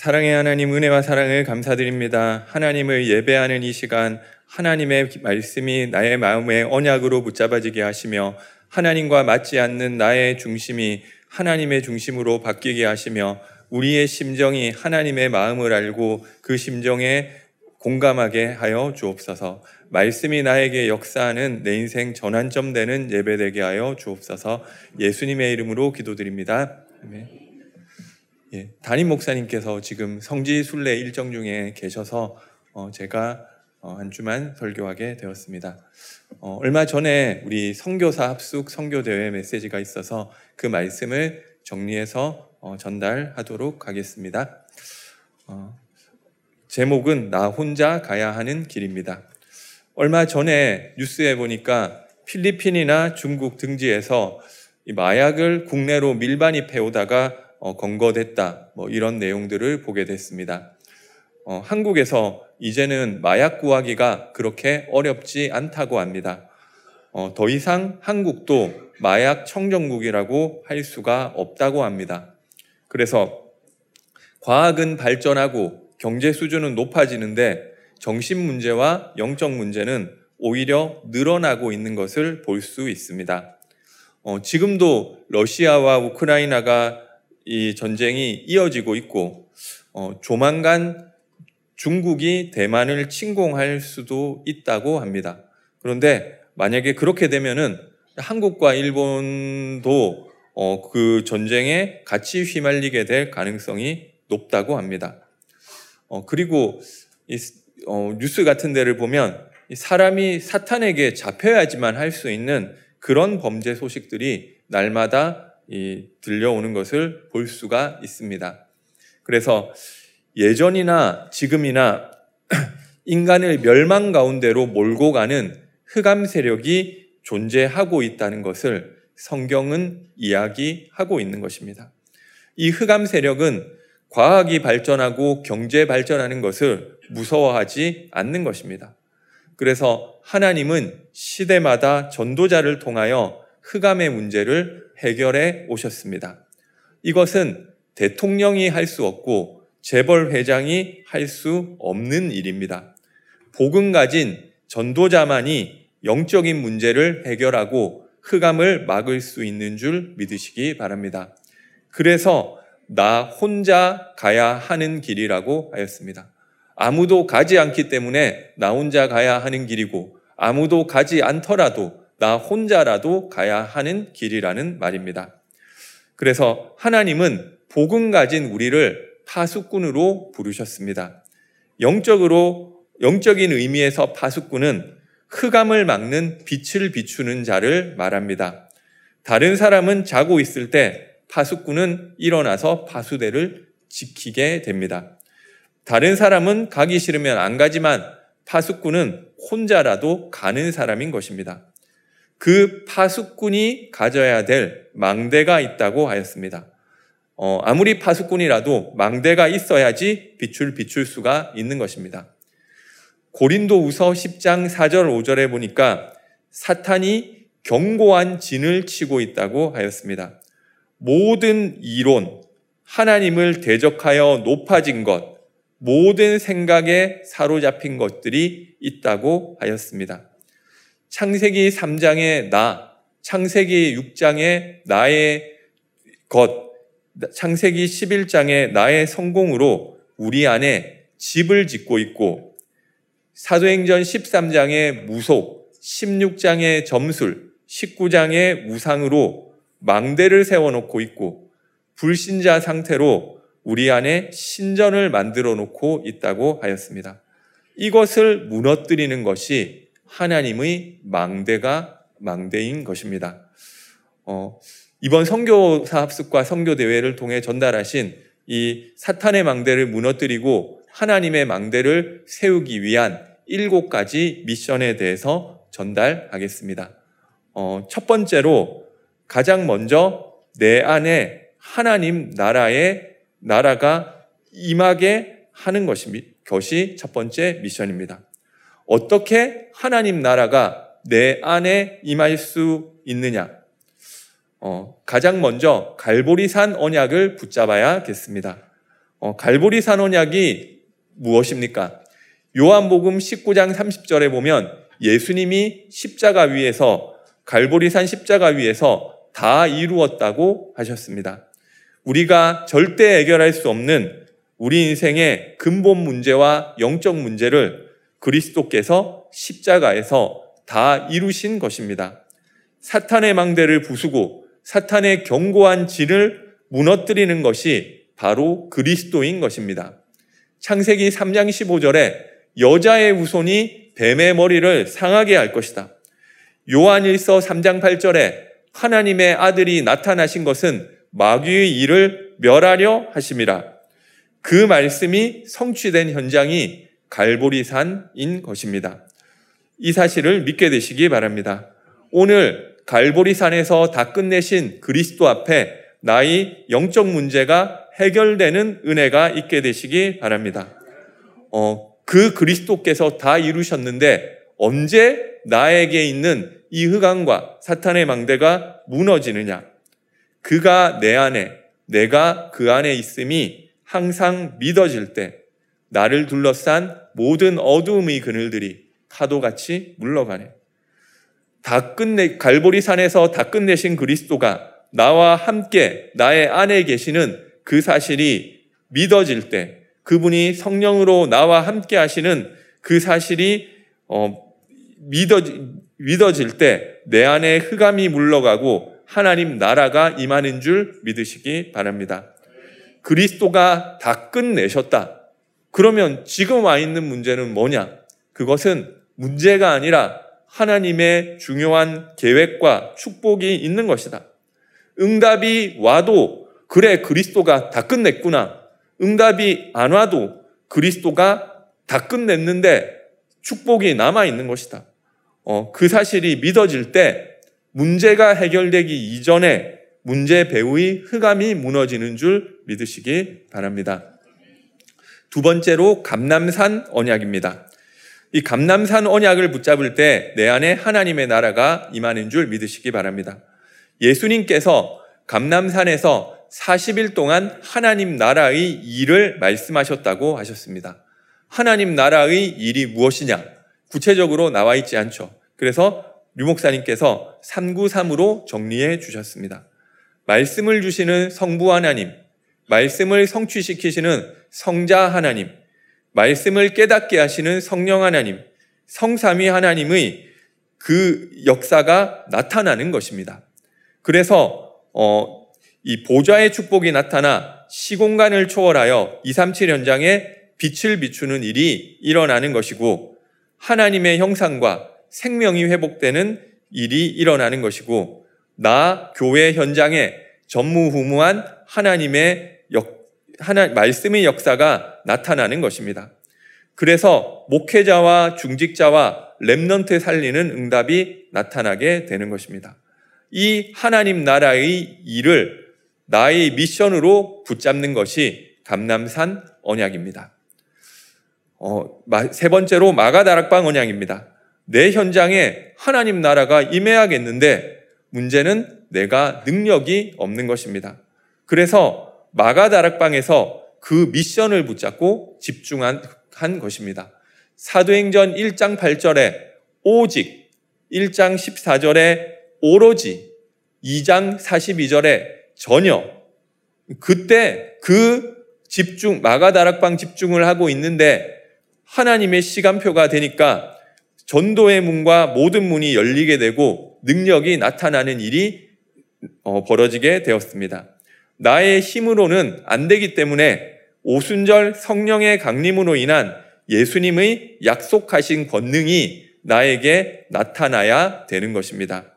사랑의 하나님 은혜와 사랑을 감사드립니다. 하나님을 예배하는 이 시간 하나님의 말씀이 나의 마음에 언약으로 붙잡아지게 하시며 하나님과 맞지 않는 나의 중심이 하나님의 중심으로 바뀌게 하시며 우리의 심정이 하나님의 마음을 알고 그 심정에 공감하게 하여 주옵소서. 말씀이 나에게 역사하는 내 인생 전환점 되는 예배되게 하여 주옵소서. 예수님의 이름으로 기도드립니다. 아멘. 예, 담임 목사님께서 지금 성지 순례 일정 중에 계셔서 어, 제가 어, 한 주만 설교하게 되었습니다. 어, 얼마 전에 우리 성교사 합숙 성교 대회 메시지가 있어서 그 말씀을 정리해서 어, 전달하도록 하겠습니다. 어, 제목은 나 혼자 가야 하는 길입니다. 얼마 전에 뉴스에 보니까 필리핀이나 중국 등지에서 마약을 국내로 밀반입해 오다가 어, 검거됐다. 뭐 이런 내용들을 보게 됐습니다. 어, 한국에서 이제는 마약 구하기가 그렇게 어렵지 않다고 합니다. 어, 더 이상 한국도 마약 청정국이라고 할 수가 없다고 합니다. 그래서 과학은 발전하고 경제 수준은 높아지는데 정신 문제와 영적 문제는 오히려 늘어나고 있는 것을 볼 수 있습니다. 어, 지금도 러시아와 우크라이나가 이 전쟁이 이어지고 있고 어, 조만간 중국이 대만을 침공할 수도 있다고 합니다. 그런데 만약에 그렇게 되면은 한국과 일본도 어, 그 전쟁에 같이 휘말리게 될 가능성이 높다고 합니다. 어, 그리고 이, 어, 뉴스 같은 데를 보면 사람이 사탄에게 잡혀야지만 할 수 있는 그런 범죄 소식들이 날마다 이, 들려오는 것을 볼 수가 있습니다. 그래서 예전이나 지금이나 인간을 멸망 가운데로 몰고 가는 흑암 세력이 존재하고 있다는 것을 성경은 이야기하고 있는 것입니다. 이 흑암 세력은 과학이 발전하고 경제 발전하는 것을 무서워하지 않는 것입니다. 그래서 하나님은 시대마다 전도자를 통하여 흑암의 문제를 해결해 오셨습니다. 이것은 대통령이 할 수 없고 재벌 회장이 할 수 없는 일입니다. 복음 가진 전도자만이 영적인 문제를 해결하고 흑암을 막을 수 있는 줄 믿으시기 바랍니다. 그래서 나 혼자 가야 하는 길이라고 하였습니다. 아무도 가지 않기 때문에 나 혼자 가야 하는 길이고 아무도 가지 않더라도 나 혼자라도 가야 하는 길이라는 말입니다. 그래서 하나님은 복음 가진 우리를 파수꾼으로 부르셨습니다. 영적으로 영적인 의미에서 파수꾼은 흑암을 막는 빛을 비추는 자를 말합니다. 다른 사람은 자고 있을 때 파수꾼은 일어나서 파수대를 지키게 됩니다. 다른 사람은 가기 싫으면 안 가지만 파수꾼은 혼자라도 가는 사람인 것입니다. 그 파수꾼이 가져야 될 망대가 있다고 하였습니다. 어, 아무리 파수꾼이라도 망대가 있어야지 빛을 비출 수가 있는 것입니다. 고린도 우서 10장 4절 5절에 보니까 사탄이 견고한 진을 치고 있다고 하였습니다. 모든 이론, 하나님을 대적하여 높아진 것, 모든 생각에 사로잡힌 것들이 있다고 하였습니다. 창세기 3장의 나, 창세기 6장의 나의 것, 창세기 11장의 나의 성공으로 우리 안에 집을 짓고 있고 사도행전 13장의 무속, 16장의 점술, 19장의 우상으로 망대를 세워놓고 있고 불신자 상태로 우리 안에 신전을 만들어 놓고 있다고 하였습니다. 이것을 무너뜨리는 것이 하나님의 망대가 망대인 것입니다. 어, 이번 선교사 합숙과 선교 대회를 통해 전달하신 이 사탄의 망대를 무너뜨리고 하나님의 망대를 세우기 위한 일곱 가지 미션에 대해서 전달하겠습니다. 어, 첫 번째로 가장 먼저 내 안에 하나님 나라의 나라가 임하게 하는 것이 첫 번째 미션입니다. 어떻게 하나님 나라가 내 안에 임할 수 있느냐? 어, 가장 먼저 갈보리산 언약을 붙잡아야겠습니다. 어, 갈보리산 언약이 무엇입니까? 요한복음 19장 30절에 보면 예수님이 십자가 위에서 갈보리산 십자가 위에서 다 이루었다고 하셨습니다. 우리가 절대 해결할 수 없는 우리 인생의 근본 문제와 영적 문제를 그리스도께서 십자가에서 다 이루신 것입니다. 사탄의 망대를 부수고 사탄의 견고한 진을 무너뜨리는 것이 바로 그리스도인 것입니다. 창세기 3장 15절에 여자의 후손이 뱀의 머리를 상하게 할 것이다. 요한일서 3장 8절에 하나님의 아들이 나타나신 것은 마귀의 일을 멸하려 하심이라. 그 말씀이 성취된 현장이 갈보리산인 것입니다. 이 사실을 믿게 되시기 바랍니다. 오늘 갈보리산에서 다 끝내신 그리스도 앞에 나의 영적 문제가 해결되는 은혜가 있게 되시기 바랍니다. 어, 그 그리스도께서 다 이루셨는데 언제 나에게 있는 이 흑암과 사탄의 망대가 무너지느냐? 그가 내 안에, 내가 그 안에 있음이 항상 믿어질 때 나를 둘러싼 모든 어두움의 그늘들이 파도같이 물러가네. 다 끝내, 갈보리 산에서 다 끝내신 그리스도가 나와 함께 나의 안에 계시는 그 사실이 믿어질 때 그분이 성령으로 나와 함께 하시는 그 사실이 어, 믿어, 믿어질 때 내 안에 흑암이 물러가고 하나님 나라가 임하는 줄 믿으시기 바랍니다. 그리스도가 다 끝내셨다. 그러면 지금 와 있는 문제는 뭐냐? 그것은 문제가 아니라 하나님의 중요한 계획과 축복이 있는 것이다. 응답이 와도 그래 그리스도가 다 끝냈구나. 응답이 안 와도 그리스도가 다 끝냈는데 축복이 남아 있는 것이다. 어, 그 사실이 믿어질 때 문제가 해결되기 이전에 문제 배우의 흑암이 무너지는 줄 믿으시기 바랍니다. 두 번째로 감남산 언약입니다. 이 감남산 언약을 붙잡을 때 내 안에 하나님의 나라가 임하는 줄 믿으시기 바랍니다. 예수님께서 감남산에서 40일 동안 하나님 나라의 일을 말씀하셨다고 하셨습니다. 하나님 나라의 일이 무엇이냐? 구체적으로 나와 있지 않죠. 그래서 류 목사님께서 393으로 정리해 주셨습니다. 말씀을 주시는 성부 하나님, 말씀을 성취시키시는 성자 하나님, 말씀을 깨닫게 하시는 성령 하나님, 성삼위 하나님의 그 역사가 나타나는 것입니다. 그래서 어, 이 보좌의 축복이 나타나 시공간을 초월하여 237 현장에 빛을 비추는 일이 일어나는 것이고 하나님의 형상과 생명이 회복되는 일이 일어나는 것이고 나 교회 현장에 전무후무한 하나님의 역, 하나, 말씀의 역사가 나타나는 것입니다. 그래서 목회자와 중직자와 Remnant 살리는 응답이 나타나게 되는 것입니다. 이 하나님 나라의 일을 나의 미션으로 붙잡는 것이 감람산 언약입니다. 어, 세 번째로 마가다락방 언약입니다. 내 현장에 하나님 나라가 임해야겠는데 문제는 내가 능력이 없는 것입니다. 그래서 마가다락방에서 그 미션을 붙잡고 집중한 것입니다. 사도행전 1장 8절에 오직 1장 14절에 오로지 2장 42절에 전혀 그때 그 집중 마가다락방 집중을 하고 있는데 하나님의 시간표가 되니까 전도의 문과 모든 문이 열리게 되고 능력이 나타나는 일이 어, 벌어지게 되었습니다. 나의 힘으로는 안 되기 때문에 오순절 성령의 강림으로 인한 예수님의 약속하신 권능이 나에게 나타나야 되는 것입니다.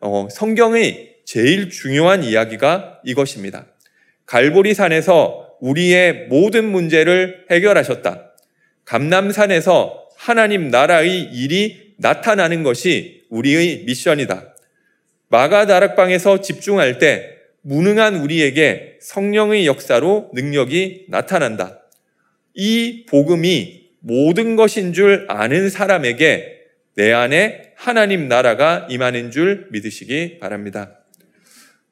어, 성경의 제일 중요한 이야기가 이것입니다. 갈보리산에서 우리의 모든 문제를 해결하셨다. 감남산에서 하나님 나라의 일이 나타나는 것이 우리의 미션이다. 마가 다락방에서 집중할 때 무능한 우리에게 성령의 역사로 능력이 나타난다. 이 복음이 모든 것인 줄 아는 사람에게 내 안에 하나님 나라가 임하는 줄 믿으시기 바랍니다.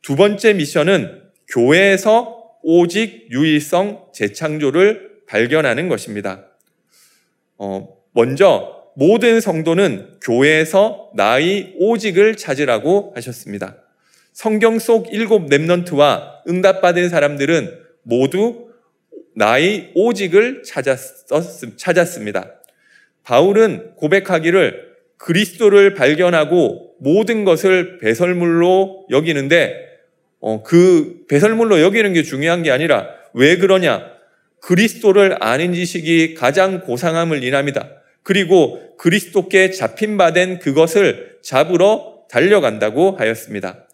두 번째 미션은 교회에서 오직 유일성 재창조를 발견하는 것입니다. 어, 먼저 모든 성도는 교회에서 나의 오직을 찾으라고 하셨습니다. 성경 속 일곱 랩넌트와 응답받은 사람들은 모두 나의 오직을 찾았습니다. 바울은 고백하기를 그리스도를 발견하고 모든 것을 배설물로 여기는데 어, 그 배설물로 여기는 게 중요한 게 아니라 왜 그러냐? 그리스도를 아는 지식이 가장 고상함을 인합니다. 그리고 그리스도께 잡힌 바 된 그것을 잡으러 달려간다고 하였습니다.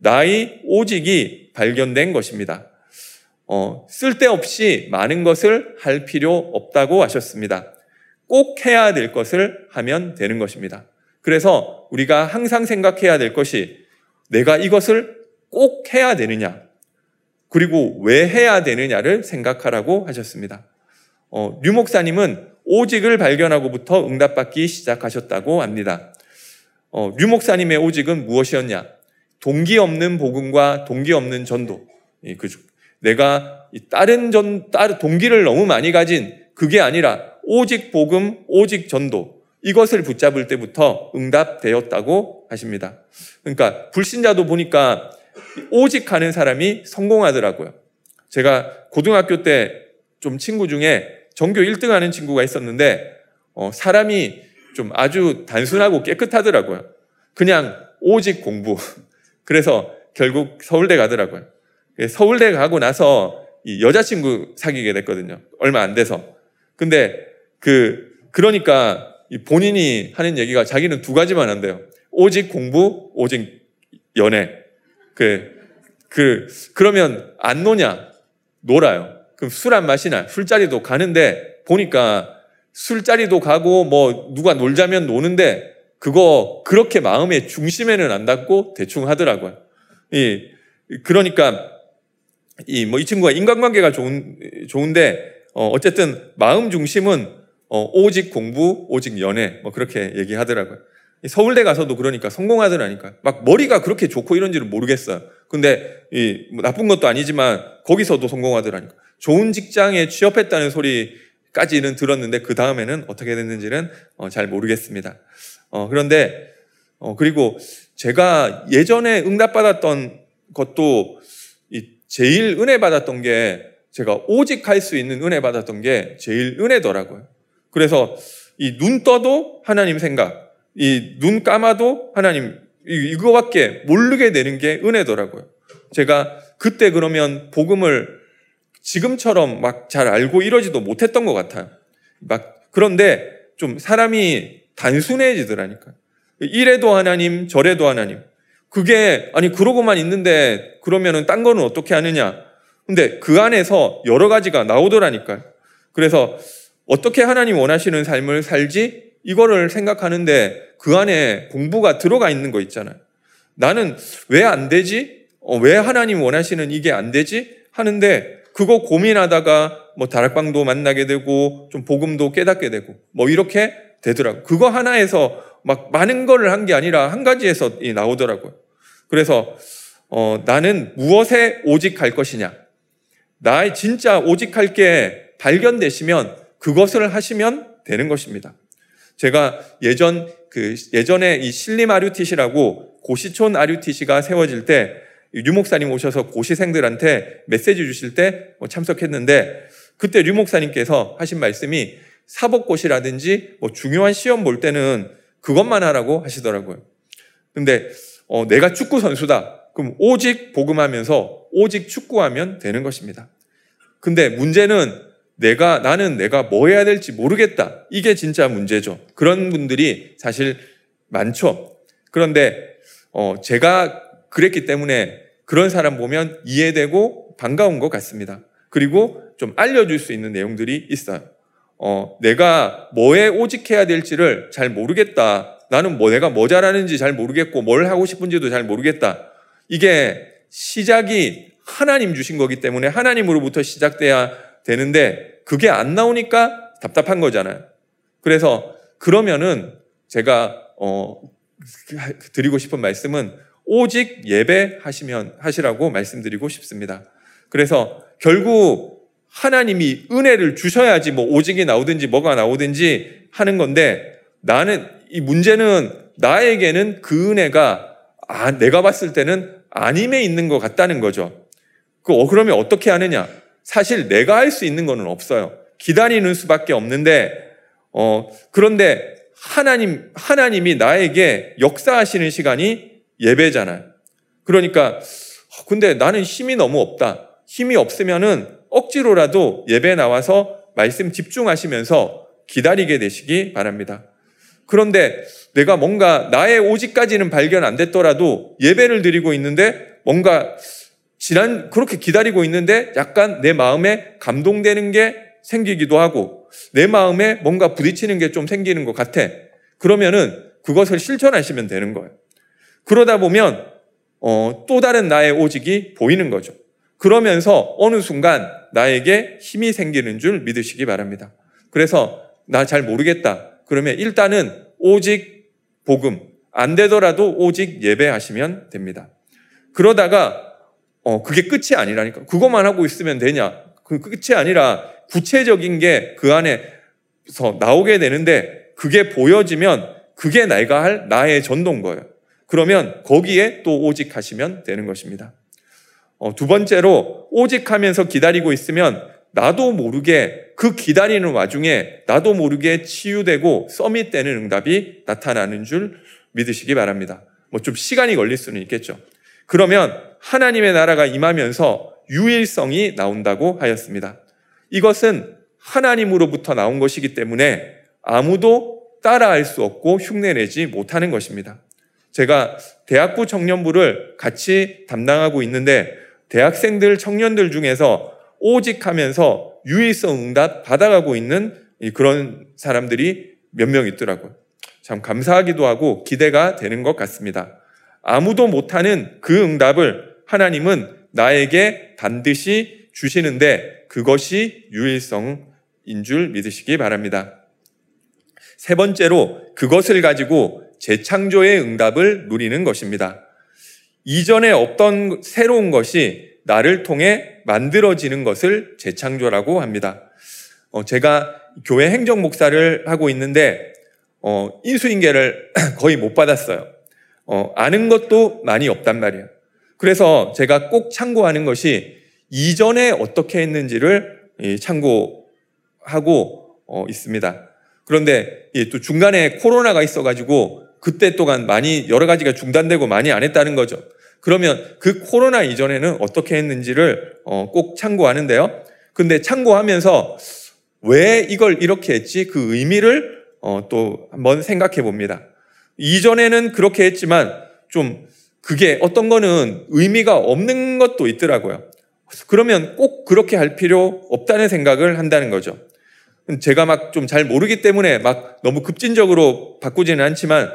나의 오직이 발견된 것입니다. 어, 쓸데없이 많은 것을 할 필요 없다고 하셨습니다. 꼭 해야 될 것을 하면 되는 것입니다. 그래서 우리가 항상 생각해야 될 것이 내가 이것을 꼭 해야 되느냐, 그리고 왜 해야 되느냐를 생각하라고 하셨습니다. 어, 류 목사님은 오직을 발견하고부터 응답받기 시작하셨다고 합니다. 어, 류 목사님의 오직은 무엇이었냐? 동기 없는 복음과 동기 없는 전도. 그 내가 다른 전, 다른 동기를 너무 많이 가진 그게 아니라 오직 복음, 오직 전도. 이것을 붙잡을 때부터 응답되었다고 하십니다. 그러니까 불신자도 보니까 오직 하는 사람이 성공하더라고요. 제가 고등학교 때 좀 친구 중에 전교 1등 하는 친구가 있었는데, 어, 사람이 좀 아주 단순하고 깨끗하더라고요. 그냥 오직 공부. 그래서 결국 서울대 가더라고요. 서울대 가고 나서 이 여자친구 사귀게 됐거든요. 얼마 안 돼서. 근데 그, 그러니까 본인이 하는 얘기가 자기는 두 가지만 한대요. 오직 공부, 오직 연애. 그, 그, 그러면 안 노냐? 놀아요. 그럼 술 안 마시나? 술자리도 가는데 보니까 술자리도 가고 뭐 누가 놀자면 노는데 그거 그렇게 마음의 중심에는 안 닿고 대충 하더라고요. 이, 그러니까 이, 뭐 이 친구가 인간관계가 좋은, 좋은데, 어, 어쨌든 마음 중심은 어, 오직 공부, 오직 연애, 뭐 그렇게 얘기하더라고요. 서울대 가서도 그러니까 성공하더라니까. 막 머리가 그렇게 좋고 이런지는 모르겠어요. 근데 이 뭐 나쁜 것도 아니지만 거기서도 성공하더라니까. 좋은 직장에 취업했다는 소리까지는 들었는데 그 다음에는 어떻게 됐는지는 어, 잘 모르겠습니다. 어, 그런데 어, 그리고 제가 예전에 응답받았던 것도 제일 은혜 받았던 게 제가 오직 할 수 있는 은혜 받았던 게 제일 은혜더라고요. 그래서 이 눈 떠도 하나님 생각, 이 눈 감아도 하나님 이거밖에 모르게 되는 게 은혜더라고요. 제가 그때 그러면 복음을 지금처럼 막 잘 알고 이러지도 못했던 것 같아요. 막 그런데 좀 사람이 단순해지더라니까. 이래도 하나님, 저래도 하나님. 그게 아니 그러고만 있는데 그러면은 딴 거는 어떻게 하느냐? 근데 그 안에서 여러 가지가 나오더라니까요. 그래서 어떻게 하나님 원하시는 삶을 살지? 이거를 생각하는데 그 안에 공부가 들어가 있는 거 있잖아요. 나는 왜 안 되지? 어, 왜 하나님 원하시는 이게 안 되지? 하는데 그거 고민하다가 뭐 다락방도 만나게 되고 좀 복음도 깨닫게 되고 뭐 이렇게 되더라고. 그거 하나에서 막 많은 거를 한 게 아니라 한 가지에서 나오더라고요. 그래서 어, 나는 무엇에 오직할 것이냐? 나의 진짜 오직할 게 발견되시면 그것을 하시면 되는 것입니다. 제가 예전 그 예전에 이 신림 아류티시라고 고시촌 아류티시가 세워질 때 류 목사님 오셔서 고시생들한테 메시지 주실 때뭐 참석했는데 그때 류 목사님께서 하신 말씀이 사법고시라든지 뭐 중요한 시험 볼 때는 그것만 하라고 하시더라고요. 근데 어, 내가 축구 선수다. 그럼 오직 복음하면서 오직 축구하면 되는 것입니다. 근데 문제는 내가, 나는 내가 뭐 해야 될지 모르겠다. 이게 진짜 문제죠. 그런 분들이 사실 많죠. 그런데, 어, 제가 그랬기 때문에 그런 사람 보면 이해되고 반가운 것 같습니다. 그리고 좀 알려줄 수 있는 내용들이 있어요. 어, 내가 뭐에 오직해야 될지를 잘 모르겠다. 나는 뭐 내가 뭐 잘하는지 잘 모르겠고 뭘 하고 싶은지도 잘 모르겠다. 이게 시작이 하나님 주신 거기 때문에 하나님으로부터 시작돼야 되는데 그게 안 나오니까 답답한 거잖아요. 그래서 그러면은 제가 어 드리고 싶은 말씀은 오직 예배하시면 하시라고 말씀드리고 싶습니다. 그래서 결국 하나님이 은혜를 주셔야지 뭐 오직이 나오든지 뭐가 나오든지 하는 건데 나는 이 문제는 나에게는 그 은혜가 아, 내가 봤을 때는 아님에 있는 것 같다는 거죠. 그, 어, 그러면 어떻게 하느냐? 사실 내가 할 수 있는 거는 없어요. 기다리는 수밖에 없는데, 어, 그런데 하나님, 하나님이 나에게 역사하시는 시간이 예배잖아요. 그러니까, 어, 근데 나는 힘이 너무 없다. 힘이 없으면은 억지로라도 예배 나와서 말씀 집중하시면서 기다리게 되시기 바랍니다. 그런데 내가 뭔가 나의 오직까지는 발견 안 됐더라도 예배를 드리고 있는데 뭔가 지난 그렇게 기다리고 있는데 약간 내 마음에 감동되는 게 생기기도 하고 내 마음에 뭔가 부딪히는 게 좀 생기는 것 같아. 그러면은 그것을 실천하시면 되는 거예요. 그러다 보면 어, 또 다른 나의 오직이 보이는 거죠. 그러면서 어느 순간 나에게 힘이 생기는 줄 믿으시기 바랍니다. 그래서 나 잘 모르겠다. 그러면 일단은 오직 복음 안 되더라도 오직 예배하시면 됩니다. 그러다가 어 그게 끝이 아니라니까 그것만 하고 있으면 되냐? 그 끝이 아니라 구체적인 게 그 안에서 나오게 되는데 그게 보여지면 그게 내가 할 나의 전도인 거예요. 그러면 거기에 또 오직 하시면 되는 것입니다. 어, 두 번째로 오직하면서 기다리고 있으면 나도 모르게 그 기다리는 와중에 나도 모르게 치유되고 서밋되는 응답이 나타나는 줄 믿으시기 바랍니다. 뭐 좀 시간이 걸릴 수는 있겠죠. 그러면 하나님의 나라가 임하면서 유일성이 나온다고 하였습니다. 이것은 하나님으로부터 나온 것이기 때문에 아무도 따라할 수 없고 흉내내지 못하는 것입니다. 제가 대학부 청년부를 같이 담당하고 있는데 대학생들, 청년들 중에서 오직 하면서 유일성 응답 받아가고 있는 그런 사람들이 몇 명 있더라고요. 참 감사하기도 하고 기대가 되는 것 같습니다. 아무도 못하는 그 응답을 하나님은 나에게 반드시 주시는데 그것이 유일성인 줄 믿으시기 바랍니다. 세 번째로 그것을 가지고 재창조의 응답을 누리는 것입니다. 이전에 없던 새로운 것이 나를 통해 만들어지는 것을 재창조라고 합니다. 어, 제가 교회 행정 목사를 하고 있는데 어, 인수인계를 거의 못 받았어요. 어, 아는 것도 많이 없단 말이에요. 그래서 제가 꼭 참고하는 것이 이전에 어떻게 했는지를 참고하고 어, 있습니다. 그런데 또 중간에 코로나가 있어가지고 그때 동안 많이 여러 가지가 중단되고 많이 안 했다는 거죠. 그러면 그 코로나 이전에는 어떻게 했는지를 어, 꼭 참고하는데요. 근데 참고하면서 왜 이걸 이렇게 했지 그 의미를 어, 또 한번 생각해 봅니다. 이전에는 그렇게 했지만 좀 그게 어떤 거는 의미가 없는 것도 있더라고요. 그러면 꼭 그렇게 할 필요 없다는 생각을 한다는 거죠. 제가 막 좀 잘 모르기 때문에 막 너무 급진적으로 바꾸지는 않지만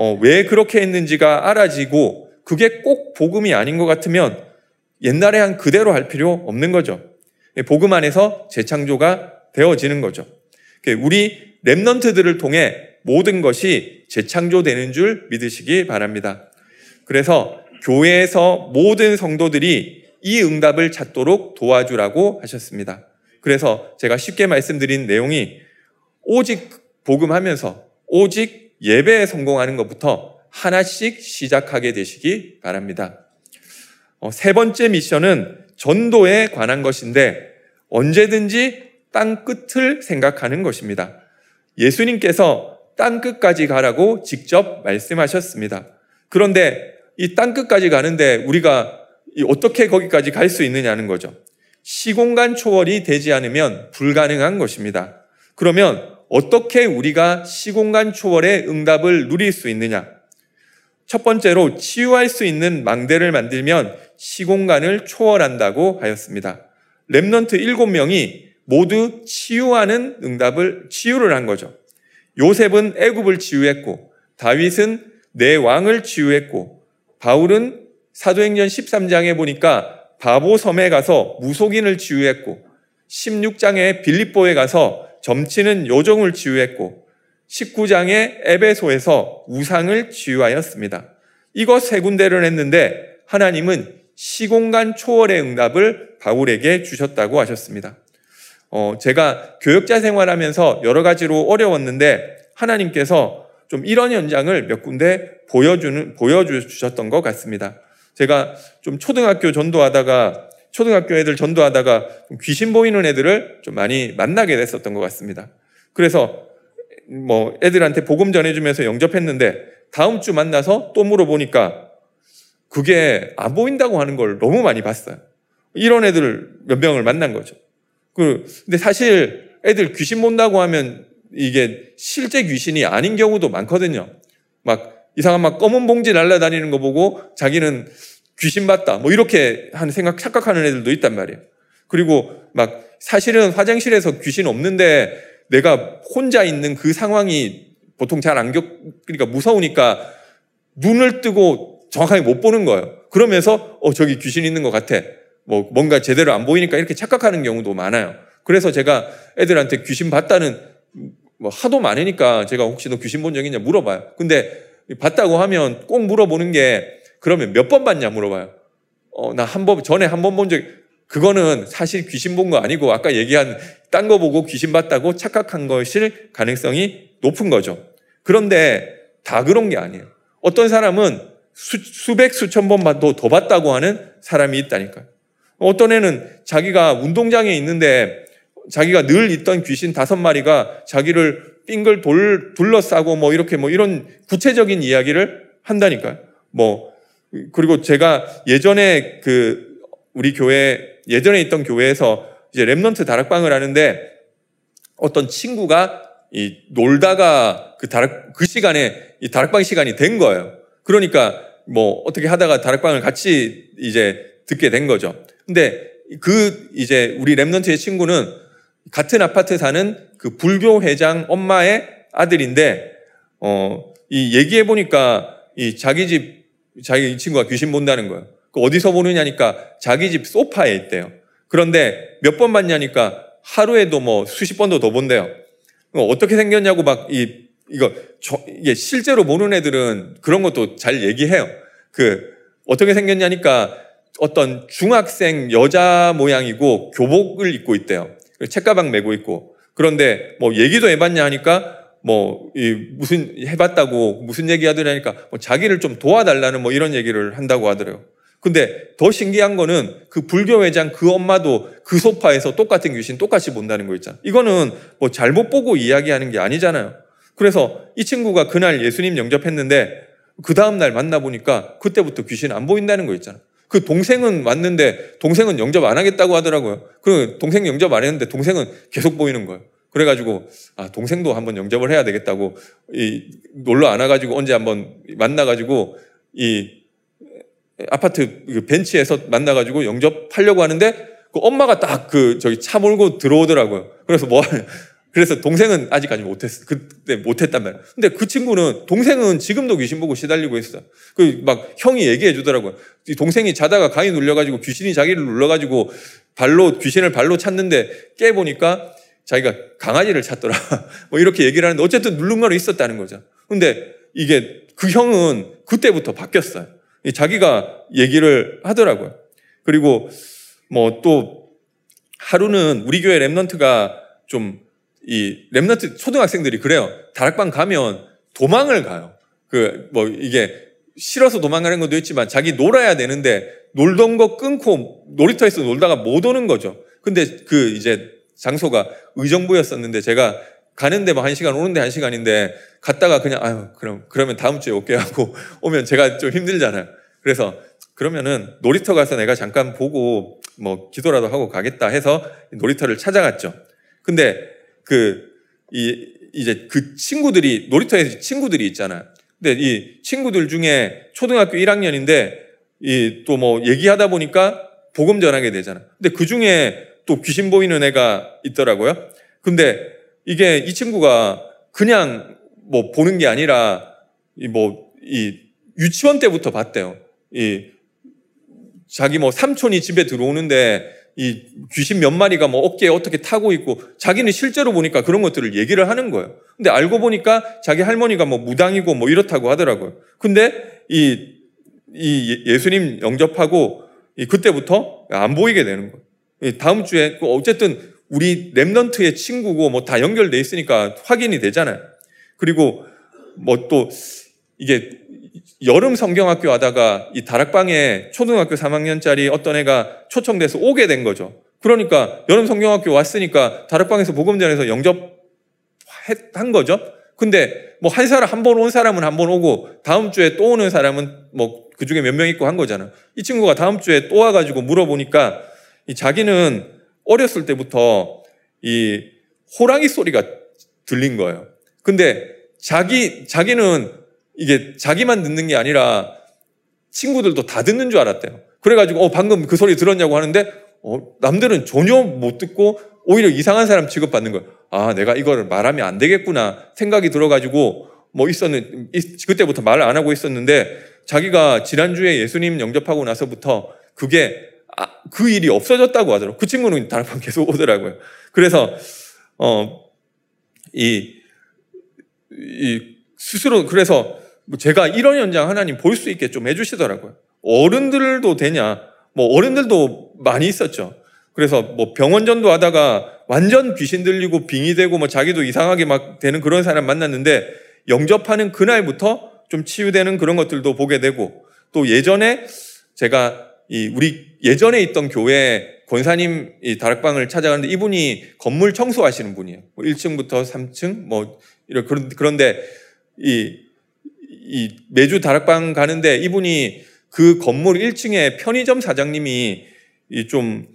어, 왜 그렇게 했는지가 알아지고 그게 꼭 복음이 아닌 것 같으면 옛날에 한 그대로 할 필요 없는 거죠. 복음 안에서 재창조가 되어지는 거죠. 우리 랩넌트들을 통해 모든 것이 재창조되는 줄 믿으시기 바랍니다. 그래서 교회에서 모든 성도들이 이 응답을 찾도록 도와주라고 하셨습니다. 그래서 제가 쉽게 말씀드린 내용이 오직 복음하면서 오직 예배에 성공하는 것부터 하나씩 시작하게 되시기 바랍니다. 어, 세 번째 미션은 전도에 관한 것인데 언제든지 땅 끝을 생각하는 것입니다. 예수님께서 땅 끝까지 가라고 직접 말씀하셨습니다. 그런데 이 땅 끝까지 가는데 우리가 어떻게 거기까지 갈 수 있느냐는 거죠. 시공간 초월이 되지 않으면 불가능한 것입니다. 그러면 어떻게 우리가 시공간 초월의 응답을 누릴 수 있느냐? 첫 번째로 치유할 수 있는 망대를 만들면 시공간을 초월한다고 하였습니다. Remnant 7명이 모두 치유하는 응답을 치유를 한 거죠. 요셉은 애굽을 치유했고 다윗은 내 왕을 치유했고 바울은 사도행전 13장에 보니까 바보 섬에 가서 무속인을 치유했고 16장에 빌립보에 가서 점치는 요정을 치유했고 19장의 에베소에서 우상을 치유하였습니다. 이것 세 군데를 했는데 하나님은 시공간 초월의 응답을 바울에게 주셨다고 하셨습니다. 어, 제가 교역자 생활하면서 여러 가지로 어려웠는데 하나님께서 좀 이런 현장을 몇 군데 보여주는, 보여주셨던 것 같습니다. 제가 좀 초등학교 전도하다가, 초등학교 애들 전도하다가 귀신 보이는 애들을 좀 많이 만나게 됐었던 것 같습니다. 그래서 뭐 애들한테 복음 전해주면서 영접했는데 다음 주 만나서 또 물어보니까 그게 안 보인다고 하는 걸 너무 많이 봤어요. 이런 애들 몇 명을 만난 거죠. 그, 근데 사실 애들 귀신 본다고 하면 이게 실제 귀신이 아닌 경우도 많거든요. 막 이상한 막 검은 봉지 날라다니는 거 보고 자기는 귀신 봤다. 뭐 이렇게 하는 생각, 착각하는 애들도 있단 말이에요. 그리고 막 사실은 화장실에서 귀신 없는데 내가 혼자 있는 그 상황이 보통 잘 안 겪, 그러니까 무서우니까 눈을 뜨고 정확하게 못 보는 거예요. 그러면서 어, 저기 귀신 있는 것 같아. 뭐 뭔가 제대로 안 보이니까 이렇게 착각하는 경우도 많아요. 그래서 제가 애들한테 귀신 봤다는 뭐 하도 많으니까 제가 혹시 너 귀신 본 적 있냐 물어봐요. 근데 봤다고 하면 꼭 물어보는 게 그러면 몇 번 봤냐 물어봐요. 어, 나 한 번, 전에 한 번 본 적, 그거는 사실 귀신 본 거 아니고 아까 얘기한 딴 거 보고 귀신 봤다고 착각한 것일 가능성이 높은 거죠. 그런데 다 그런 게 아니에요. 어떤 사람은 수, 백 수천 번 봐도 더 봤다고 하는 사람이 있다니까요. 어떤 애는 자기가 운동장에 있는데 자기가 늘 있던 귀신 다섯 마리가 자기를 빙글 돌, 둘러싸고 뭐 이렇게 뭐 이런 구체적인 이야기를 한다니까요. 뭐, 그리고 제가 예전에 그 우리 교회, 예전에 있던 교회에서 이제 Remnant 다락방을 하는데 어떤 친구가 이 놀다가 그 다락, 그 시간에 이 다락방 시간이 된 거예요. 그러니까 뭐 어떻게 하다가 다락방을 같이 이제 듣게 된 거죠. 근데 그 이제 우리 랩넌트의 친구는 같은 아파트 사는 그 불교 회장 엄마의 아들인데 어, 이 얘기해 보니까 이 자기 집 자기 이 친구가 귀신 본다는 거예요. 그 어디서 보느냐니까 자기 집 소파에 있대요. 그런데 몇 번 봤냐니까 하루에도 뭐 수십 번도 더 본대요. 어떻게 생겼냐고 막 이 이거 저, 이게 실제로 보는 애들은 그런 것도 잘 얘기해요. 그 어떻게 생겼냐니까 어떤 중학생 여자 모양이고 교복을 입고 있대요. 책가방 메고 있고 그런데 뭐 얘기도 해봤냐 하니까 뭐 무슨 해봤다고 무슨 얘기 하더냐니까 뭐 자기를 좀 도와달라는 뭐 이런 얘기를 한다고 하더래요. 근데 더 신기한 거는 그 불교 회장 그 엄마도 그 소파에서 똑같은 귀신 똑같이 본다는 거 있잖아. 이거는 뭐 잘못 보고 이야기하는 게 아니잖아요. 그래서 이 친구가 그날 예수님 영접했는데 그 다음날 만나보니까 그때부터 귀신 안 보인다는 거 있잖아. 그 동생은 왔는데 동생은 영접 안 하겠다고 하더라고요. 그 동생 영접 안 했는데 동생은 계속 보이는 거예요. 그래가지고 아 동생도 한번 영접을 해야 되겠다고 이 놀러 안 와가지고 언제 한번 만나가지고 이 아파트 그 벤치에서 만나가지고 영접하려고 하는데 그 엄마가 딱 그 저기 차 몰고 들어오더라고요. 그래서 뭐 그래서 동생은 아직까지 못했어. 그때 못했단 말이야. 근데 그 친구는 동생은 지금도 귀신 보고 시달리고 있어. 그 막 형이 얘기해 주더라고요. 동생이 자다가 가위 눌려가지고 귀신이 자기를 눌러가지고 발로 귀신을 발로 찾는데 깨 보니까 자기가 강아지를 찾더라. 뭐 이렇게 얘기를 하는데 어쨌든 누군가로 있었다는 거죠. 근데 이게 그 형은 그때부터 바뀌었어요. 자기가 얘기를 하더라고요. 그리고 뭐 또 하루는 우리 교회 랩런트가 좀 이 랩런트 초등학생들이 그래요. 다락방 가면 도망을 가요. 그 뭐 이게 싫어서 도망가는 것도 있지만 자기 놀아야 되는데 놀던 거 끊고 놀이터에서 놀다가 못 오는 거죠. 근데 그 이제 장소가 의정부였었는데 제가 가는데 뭐한 시간 오는 데 한 시간인데 갔다가 그냥 아유 그럼 그러면 다음 주에 올게 하고 오면 제가 좀 힘들잖아요. 그래서 그러면은 놀이터 가서 내가 잠깐 보고 뭐 기도라도 하고 가겠다 해서 놀이터를 찾아갔죠. 근데 그 이 이제 그 친구들이 놀이터에 친구들이 있잖아요. 근데 이 친구들 중에 초등학교 1학년인데 이 또 뭐 얘기하다 보니까 복음 전하게 되잖아. 근데 그 중에 또 귀신 보이는 애가 있더라고요. 근데 이게 이 친구가 그냥 뭐 보는 게 아니라 이 뭐 이 유치원 때부터 봤대요. 이 자기 뭐 삼촌이 집에 들어오는데 이 귀신 몇 마리가 뭐 어깨에 어떻게 타고 있고 자기는 실제로 보니까 그런 것들을 얘기를 하는 거예요. 근데 알고 보니까 자기 할머니가 뭐 무당이고 뭐 이렇다고 하더라고요. 근데 이, 이 예, 예수님 영접하고 그때부터 안 보이게 되는 거예요. 다음 주에 그 어쨌든 우리 랩넌트의 친구고 뭐 다 연결돼 있으니까 확인이 되잖아요. 그리고 뭐 또 이게 여름 성경학교 하다가 이 다락방에 초등학교 3학년짜리 어떤 애가 초청돼서 오게 된 거죠. 그러니까 여름 성경학교 왔으니까 다락방에서 복음전에서 영접한 거죠. 근데 뭐 한 사람 한 번 온 사람은 한 번 오고 다음 주에 또 오는 사람은 뭐 그 중에 몇 명 있고 한 거잖아. 이 친구가 다음 주에 또 와가지고 물어보니까 이 자기는 어렸을 때부터 이 호랑이 소리가 들린 거예요. 근데 자기 자기는 이게 자기만 듣는 게 아니라 친구들도 다 듣는 줄 알았대요. 그래가지고 어 방금 그 소리 들었냐고 하는데 어, 남들은 전혀 못 듣고 오히려 이상한 사람 취급받는 거예요. 아, 내가 이거를 말하면 안 되겠구나 생각이 들어가지고 뭐 있었는, 그때부터 말을 안 하고 있었는데 자기가 지난주에 예수님 영접하고 나서부터 그게 아, 그 일이 없어졌다고 하더라고요. 그 친구는 다락방 계속 오더라고요. 그래서, 어, 이, 이, 스스로, 그래서 제가 이런 현장 하나님 볼 수 있게 좀 해주시더라고요. 어른들도 되냐? 뭐 어른들도 많이 있었죠. 그래서 뭐 병원 전도하다가 완전 귀신 들리고 빙이 되고 뭐 자기도 이상하게 막 되는 그런 사람 만났는데 영접하는 그날부터 좀 치유되는 그런 것들도 보게 되고 또 예전에 제가 이 우리 예전에 있던 교회 권사님 이 다락방을 찾아가는데 이분이 건물 청소하시는 분이에요. 뭐 1층부터 3층 뭐 이런 그런 그런데 이, 이 매주 다락방 가는데 이분이 그 건물 1층에 편의점 사장님이 좀이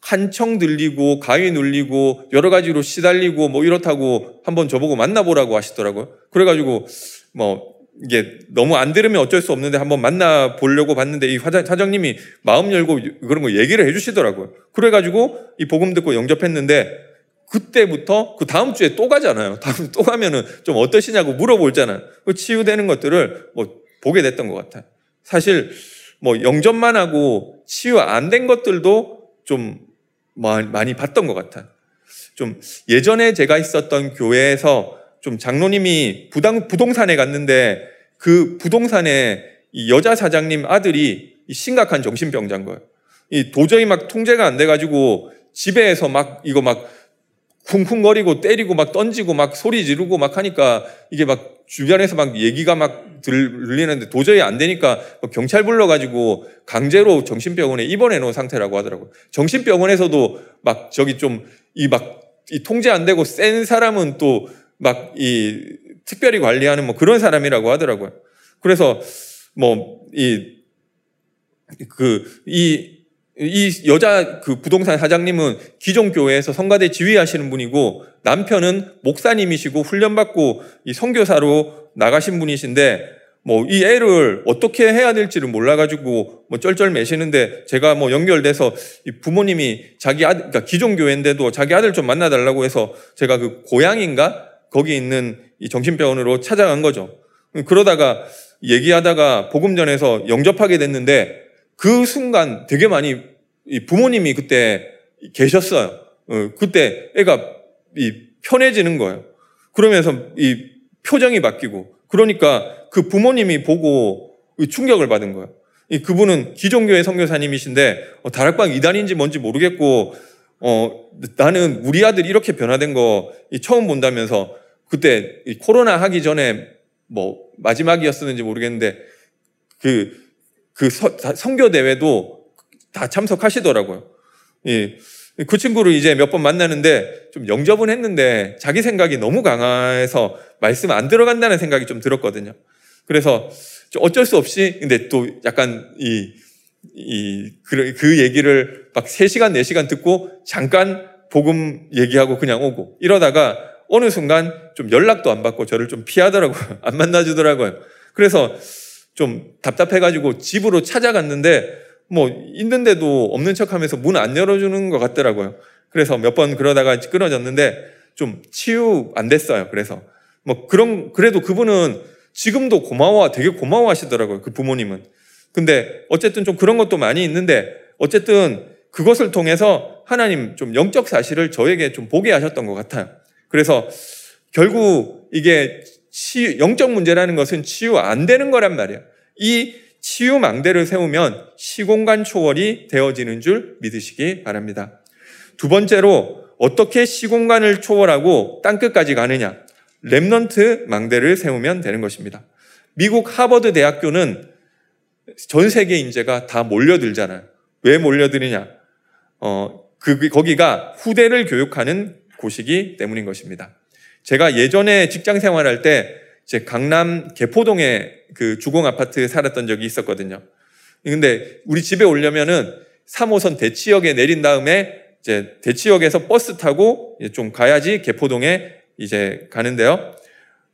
한청 들리고 가위 눌리고 여러 가지로 시달리고 뭐 이렇다고 한번 저보고 만나보라고 하시더라고요. 그래가지고 뭐 이게 너무 안 들으면 어쩔 수 없는데 한번 만나 보려고 봤는데 이 사장님이 마음 열고 그런 거 얘기를 해주시더라고요. 그래가지고 이 복음 듣고 영접했는데 그때부터 그 다음 주에 또 가잖아요. 다음 또 가면은 좀 어떠시냐고 물어보잖아요. 그 치유되는 것들을 뭐 보게 됐던 것 같아요. 사실 뭐 영접만 하고 치유 안 된 것들도 좀 많이 봤던 것 같아요. 좀 예전에 제가 있었던 교회에서 좀 장로님이 부당, 부동산에 갔는데 그 부동산에 이 여자 사장님 아들이 심각한 정신병자인 거예요. 이 도저히 막 통제가 안 돼가지고 집에서 막 이거 막 쿵쿵거리고 때리고 막 던지고 막 소리 지르고 막 하니까 이게 막 주변에서 막 얘기가 막 들리는데 도저히 안 되니까 뭐 경찰 불러가지고 강제로 정신병원에 입원해 놓은 상태라고 하더라고요. 정신병원에서도 막 저기 좀 이 막이 통제 안 되고 센 사람은 또 막 이 특별히 관리하는 뭐 그런 사람이라고 하더라고요. 그래서 뭐 이 그 이 이 여자 그 부동산 사장님은 기존 교회에서 성가대 지휘하시는 분이고 남편은 목사님이시고 훈련받고 이 선교사로 나가신 분이신데 뭐이 애를 어떻게 해야 될지를 몰라가지고 뭐 쩔쩔매시는데 제가 뭐 연결돼서 이 부모님이 자기 아들, 그러니까 기존 교회인데도 자기 아들 좀 만나달라고 해서 제가 그 고향인가 거기 있는 이 정신병원으로 찾아간 거죠. 그러다가 얘기하다가 복음전에서 영접하게 됐는데 그 순간 되게 많이 부모님이 그때 계셨어요. 어, 그때 애가 편해지는 거예요. 그러면서 이 표정이 바뀌고 그러니까 그 부모님이 보고 충격을 받은 거예요. 그분은 기존교회 선교사님이신데 어, 다락방 이단인지 뭔지 모르겠고 어, 나는 우리 아들 이렇게 변화된 거 처음 본다면서 그때 코로나 하기 전에 뭐 마지막이었었는지 모르겠는데 그그 선교 대회도 다 참석하시더라고요. 예. 그 친구를 이제 몇 번 만나는데 좀 영접은 했는데 자기 생각이 너무 강해서 말씀 안 들어간다는 생각이 좀 들었거든요. 그래서 어쩔 수 없이 근데 또 약간 이, 이, 그, 그 얘기를 막 3시간, 4시간 듣고 잠깐 복음 얘기하고 그냥 오고 이러다가 어느 순간 좀 연락도 안 받고 저를 좀 피하더라고요. 안 만나주더라고요. 그래서 좀 답답해가지고 집으로 찾아갔는데 뭐 있는데도 없는 척 하면서 문 안 열어주는 것 같더라고요. 그래서 몇 번 그러다가 끊어졌는데 좀 치유 안 됐어요. 그래서 뭐 그런 그래도 그분은 지금도 고마워 되게 고마워 하시더라고요. 그 부모님은. 근데 어쨌든 좀 그런 것도 많이 있는데 어쨌든 그것을 통해서 하나님 좀 영적 사실을 저에게 좀 보게 하셨던 것 같아요. 그래서 결국 이게 치유, 영적 문제라는 것은 치유 안 되는 거란 말이에요. 이 치유 망대를 세우면 시공간 초월이 되어지는 줄 믿으시기 바랍니다. 두 번째로 어떻게 시공간을 초월하고 땅끝까지 가느냐? Remnant 망대를 세우면 되는 것입니다. 미국 하버드 대학교는 전 세계 인재가 다 몰려들잖아요. 왜 몰려드느냐? 어, 그, 거기가 후대를 교육하는 곳이기 때문인 것입니다. 제가 예전에 직장 생활할 때 제 강남 개포동에 그 주공 아파트 살았던 적이 있었거든요. 근데 우리 집에 오려면은 3호선 대치역에 내린 다음에 이제 대치역에서 버스 타고 좀 가야지 개포동에 이제 가는데요.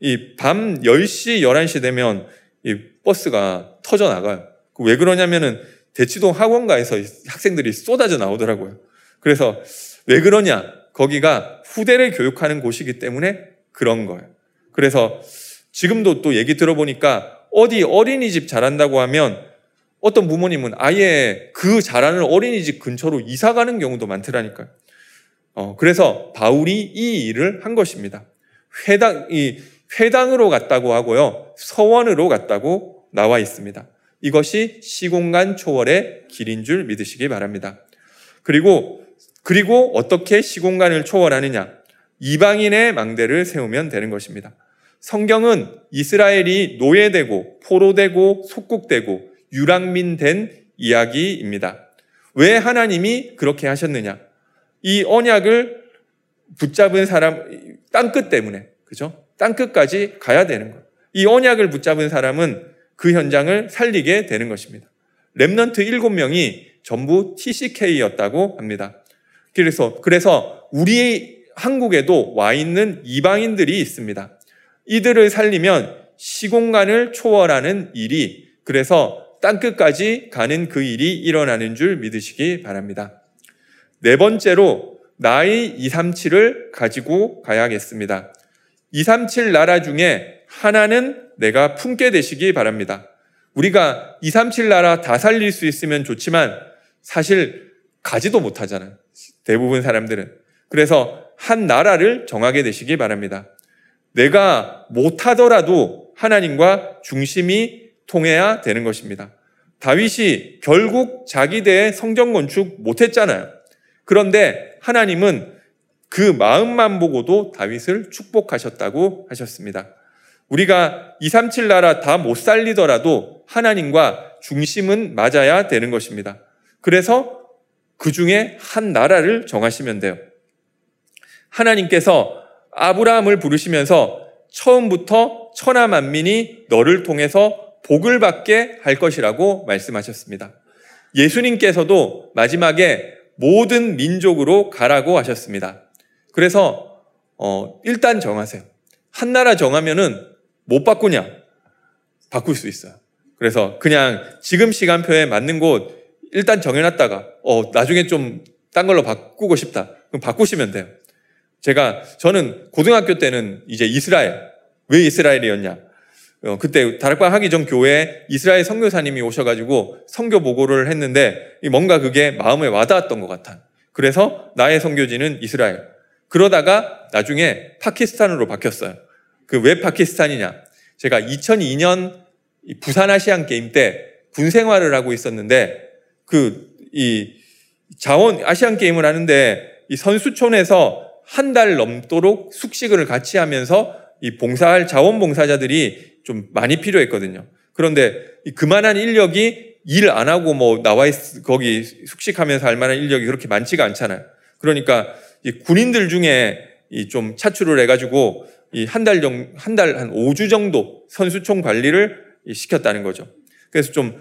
이 밤 10시, 11시 되면 이 버스가 터져 나가요. 그왜 그러냐면은 대치동 학원가에서 학생들이 쏟아져 나오더라고요. 그래서 왜 그러냐? 거기가 후대를 교육하는 곳이기 때문에 그런 거예요. 그래서 지금도 또 얘기 들어보니까 어디 어린이집 잘한다고 하면 어떤 부모님은 아예 그 잘하는 어린이집 근처로 이사 가는 경우도 많더라니까요. 어, 그래서 바울이 이 일을 한 것입니다. 회당, 이 회당으로 갔다고 하고요. 서원으로 갔다고 나와 있습니다. 이것이 시공간 초월의 길인 줄 믿으시기 바랍니다. 그리고, 그리고 어떻게 시공간을 초월하느냐? 이방인의 망대를 세우면 되는 것입니다. 성경은 이스라엘이 노예되고 포로되고 속국되고 유랑민 된 이야기입니다. 왜 하나님이 그렇게 하셨느냐? 이 언약을 붙잡은 사람, 땅끝 때문에, 그죠? 땅끝까지 가야 되는 것. 이 언약을 붙잡은 사람은 그 현장을 살리게 되는 것입니다. Remnant 7명이 전부 TCK였다고 합니다. 그래서, 그래서 우리 한국에도 와 있는 이방인들이 있습니다. 이들을 살리면 시공간을 초월하는 일이 그래서 땅끝까지 가는 그 일이 일어나는 줄 믿으시기 바랍니다. 네 번째로 나의 237을 가지고 가야겠습니다. 237 나라 중에 하나는 내가 품게 되시기 바랍니다. 우리가 237 나라 다 살릴 수 있으면 좋지만 사실 가지도 못하잖아요. 대부분 사람들은. 그래서 한 나라를 정하게 되시기 바랍니다. 내가 못하더라도 하나님과 중심이 통해야 되는 것입니다. 다윗이 결국 자기 대의 성전 건축 못했잖아요. 그런데 하나님은 그 마음만 보고도 다윗을 축복하셨다고 하셨습니다. 우리가 237 나라 다 못 살리더라도 하나님과 중심은 맞아야 되는 것입니다. 그래서 그 중에 한 나라를 정하시면 돼요. 하나님께서 아브라함을 부르시면서 처음부터 천하 만민이 너를 통해서 복을 받게 할 것이라고 말씀하셨습니다. 예수님께서도 마지막에 모든 민족으로 가라고 하셨습니다. 그래서 어, 일단 정하세요. 한 나라 정하면은 못 바꾸냐? 바꿀 수 있어요. 그래서 그냥 지금 시간표에 맞는 곳 일단 정해놨다가 어 나중에 좀 딴 걸로 바꾸고 싶다. 그럼 바꾸시면 돼요. 제가 저는 고등학교 때는 이제 이스라엘 왜 이스라엘이었냐? 어, 그때 다락방 하기 전 교회에 이스라엘 선교사님이 오셔가지고 선교 보고를 했는데 뭔가 그게 마음에 와닿았던 것 같아. 그래서 나의 선교지는 이스라엘. 그러다가 나중에 파키스탄으로 바뀌었어요. 그 왜 파키스탄이냐? 제가 2002년 부산 아시안 게임 때 군 생활을 하고 있었는데 그 이 자원 아시안 게임을 하는데 이 선수촌에서 한 달 넘도록 숙식을 같이 하면서 이 봉사할 자원봉사자들이 좀 많이 필요했거든요. 그런데 그만한 인력이 일 안 하고 뭐 나와 있, 거기 숙식하면서 할 만한 인력이 그렇게 많지가 않잖아요. 그러니까 이 군인들 중에 이좀 차출을 해가지고 이 한 달 정, 한 달, 한 5주 정도 선수총 관리를 시켰다는 거죠. 그래서 좀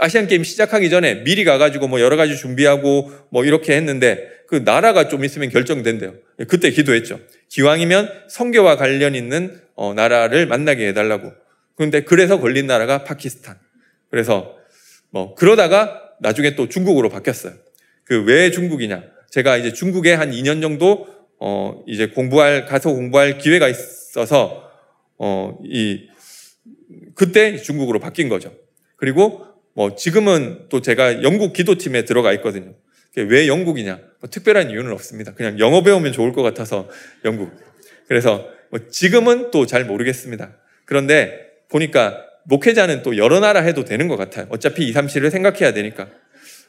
아시안 게임 시작하기 전에 미리 가가지고 뭐 여러 가지 준비하고 뭐 이렇게 했는데 그 나라가 좀 있으면 결정된대요. 그때 기도했죠. 기왕이면 성교와 관련 있는 어, 나라를 만나게 해달라고. 그런데 그래서 걸린 나라가 파키스탄. 그래서 뭐 그러다가 나중에 또 중국으로 바뀌었어요. 그 왜 중국이냐? 제가 이제 중국에 한 2년 정도 어 이제 공부할 가서 공부할 기회가 있어서 어 이 그때 중국으로 바뀐 거죠. 그리고 뭐 지금은 또 제가 영국 기도팀에 들어가 있거든요. 왜 영국이냐? 뭐 특별한 이유는 없습니다. 그냥 영어 배우면 좋을 것 같아서 영국. 그래서 뭐 지금은 또 잘 모르겠습니다. 그런데 보니까 목회자는 또 여러 나라 해도 되는 것 같아요. 어차피 2, 3, 7을 생각해야 되니까.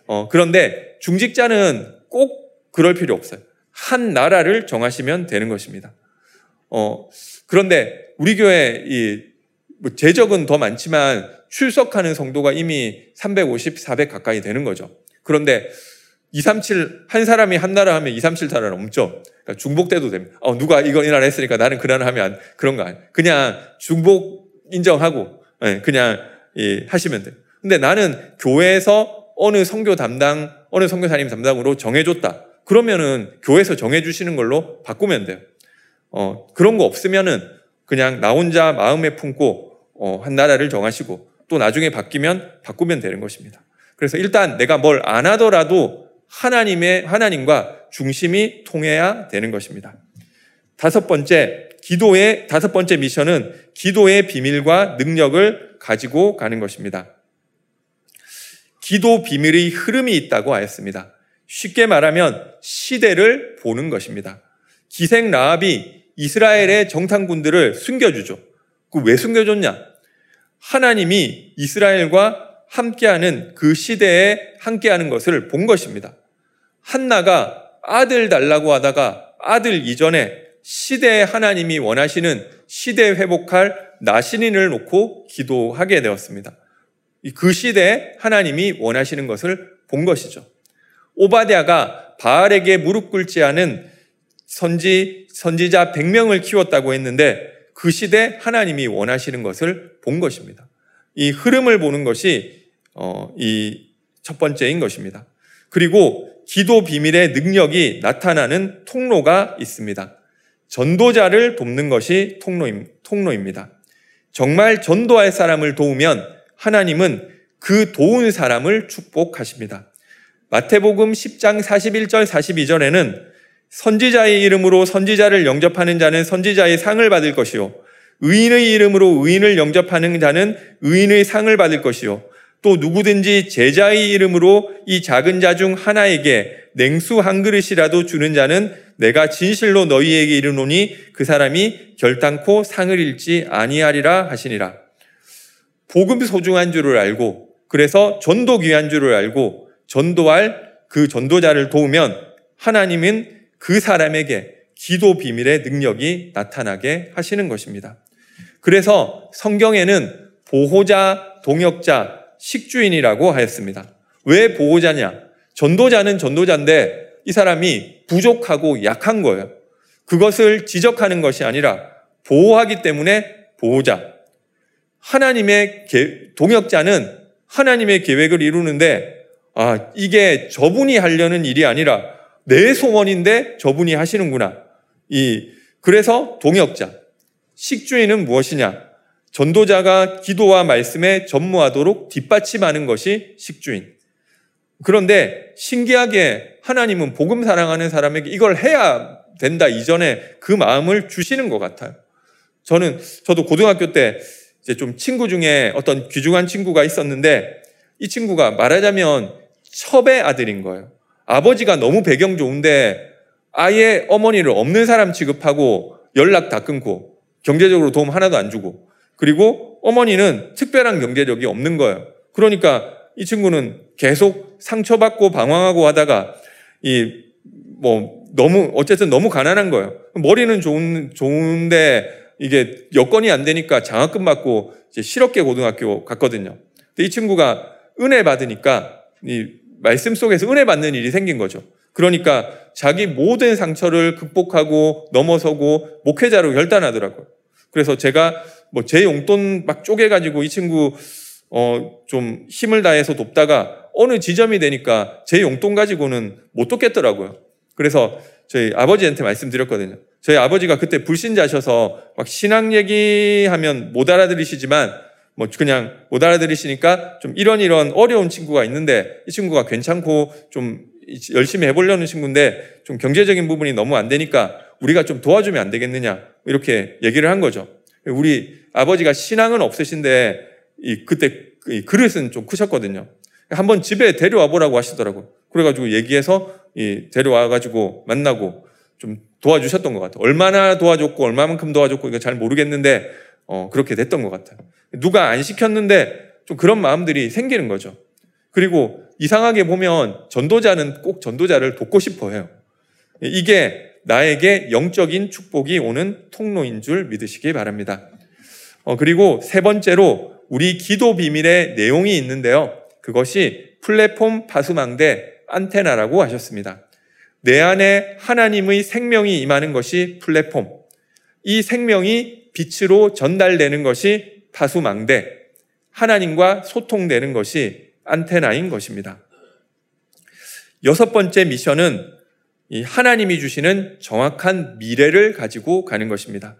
어, 그런데 중직자는 꼭 그럴 필요 없어요. 한 나라를 정하시면 되는 것입니다. 어, 그런데 우리 교회 이 뭐 재적은 더 많지만 출석하는 성도가 이미 350, 400 가까이 되는 거죠. 그런데 237, 한 사람이 한 나라 하면 237 나라 넘죠. 그러니까 중복돼도 됩니다. 어, 누가 이거 이 나라 했으니까 나는 그 나라 하면 안, 그런 거 아니에요. 그냥 중복 인정하고, 예, 그냥, 예, 하시면 돼요. 근데 나는 교회에서 어느 성교 담당, 어느 성교사님 담당으로 정해줬다. 그러면은 교회에서 정해주시는 걸로 바꾸면 돼요. 어, 그런 거 없으면은 그냥 나 혼자 마음에 품고 어, 한 나라를 정하시고 또 나중에 바뀌면 바꾸면 되는 것입니다. 그래서 일단 내가 뭘 안 하더라도 하나님의 하나님과 중심이 통해야 되는 것입니다. 다섯 번째 기도의 다섯 번째 미션은 기도의 비밀과 능력을 가지고 가는 것입니다. 기도 비밀의 흐름이 있다고 하였습니다. 쉽게 말하면 시대를 보는 것입니다. 기생 라합이 이스라엘의 정탐군들을 숨겨주죠. 그 왜 숨겨줬냐? 하나님이 이스라엘과 함께하는 그 시대에 함께하는 것을 본 것입니다. 한나가 아들 달라고 하다가 아들 이전에 시대에 하나님이 원하시는 시대 회복할 나신인을 놓고 기도하게 되었습니다. 그 시대에 하나님이 원하시는 것을 본 것이죠. 오바댜가 바알에게 무릎 꿇지 않은 선지 선지자 100명을 키웠다고 했는데 그 시대 하나님이 원하시는 것을 본 것입니다. 이 흐름을 보는 것이 어, 이 첫 번째인 것입니다. 그리고 기도 비밀의 능력이 나타나는 통로가 있습니다. 전도자를 돕는 것이 통로입니다. 정말 전도할 사람을 도우면 하나님은 그 도운 사람을 축복하십니다. 마태복음 10장 41절 42절에는 선지자의 이름으로 선지자를 영접하는 자는 선지자의 상을 받을 것이요 의인의 이름으로 의인을 영접하는 자는 의인의 상을 받을 것이요. 또 누구든지 제자의 이름으로 이 작은 자 중 하나에게 냉수 한 그릇이라도 주는 자는 내가 진실로 너희에게 이르노니 그 사람이 결단코 상을 잃지 아니하리라 하시니라. 복음 소중한 줄을 알고 그래서 전도 귀한 줄을 알고 전도할 그 전도자를 도우면 하나님은 그 사람에게 기도 비밀의 능력이 나타나게 하시는 것입니다. 그래서 성경에는 보호자, 동역자, 식주인이라고 하였습니다. 왜 보호자냐? 전도자는 전도자인데 이 사람이 부족하고 약한 거예요. 그것을 지적하는 것이 아니라 보호하기 때문에 보호자. 하나님의 동역자는 하나님의 계획을 이루는데 아, 이게 저분이 하려는 일이 아니라 내 소원인데 저분이 하시는구나. 이 그래서 동역자. 식주인은 무엇이냐? 전도자가 기도와 말씀에 전무하도록 뒷받침하는 것이 식주인. 그런데 신기하게 하나님은 복음 사랑하는 사람에게 이걸 해야 된다 이전에 그 마음을 주시는 것 같아요. 저는, 저도 고등학교 때 이제 좀 친구 중에 어떤 귀중한 친구가 있었는데 이 친구가 말하자면 첩의 아들인 거예요. 아버지가 너무 배경 좋은데 아예 어머니를 없는 사람 취급하고 연락 다 끊고 경제적으로 도움 하나도 안 주고 그리고 어머니는 특별한 경제력이 없는 거예요. 그러니까 이 친구는 계속 상처받고 방황하고 하다가 이 뭐 너무 어쨌든 너무 가난한 거예요. 머리는 좋은 좋은데 이게 여건이 안 되니까 장학금 받고 이제 실업계 고등학교 갔거든요. 근데 이 친구가 은혜 받으니까 이 말씀 속에서 은혜 받는 일이 생긴 거죠. 그러니까 자기 모든 상처를 극복하고 넘어서고 목회자로 결단하더라고요. 그래서 제가 뭐 제 용돈 막 쪼개가지고 이 친구 어 좀 힘을 다해서 돕다가 어느 지점이 되니까 제 용돈 가지고는 못 돕겠더라고요. 그래서 저희 아버지한테 말씀드렸거든요. 저희 아버지가 그때 불신자셔서 막 신앙 얘기하면 못 알아들으시지만 뭐 그냥 못 알아들으시니까 좀 이런 이런 어려운 친구가 있는데 이 친구가 괜찮고 좀 열심히 해보려는 친구인데 좀 경제적인 부분이 너무 안 되니까 우리가 좀 도와주면 안 되겠느냐 이렇게 얘기를 한 거죠. 우리 아버지가 신앙은 없으신데 이 그때 이 그릇은 좀 크셨거든요. 한번 집에 데려와 보라고 하시더라고. 그래가지고 얘기해서 이 데려와가지고 만나고 좀 도와주셨던 것 같아요. 얼마나 도와줬고 얼마만큼 도와줬고 이거 잘 모르겠는데 어 그렇게 됐던 것 같아요. 누가 안 시켰는데 좀 그런 마음들이 생기는 거죠. 그리고 이상하게 보면 전도자는 꼭 전도자를 돕고 싶어 해요. 이게 나에게 영적인 축복이 오는 통로인 줄 믿으시기 바랍니다. 어, 그리고 세 번째로 우리 기도 비밀의 내용이 있는데요. 그것이 플랫폼 파수망대 안테나라고 하셨습니다. 내 안에 하나님의 생명이 임하는 것이 플랫폼. 이 생명이 빛으로 전달되는 것이 파수망대. 하나님과 소통되는 것이 안테나인 것입니다. 여섯 번째 미션은 이 하나님이 주시는 정확한 미래를 가지고 가는 것입니다.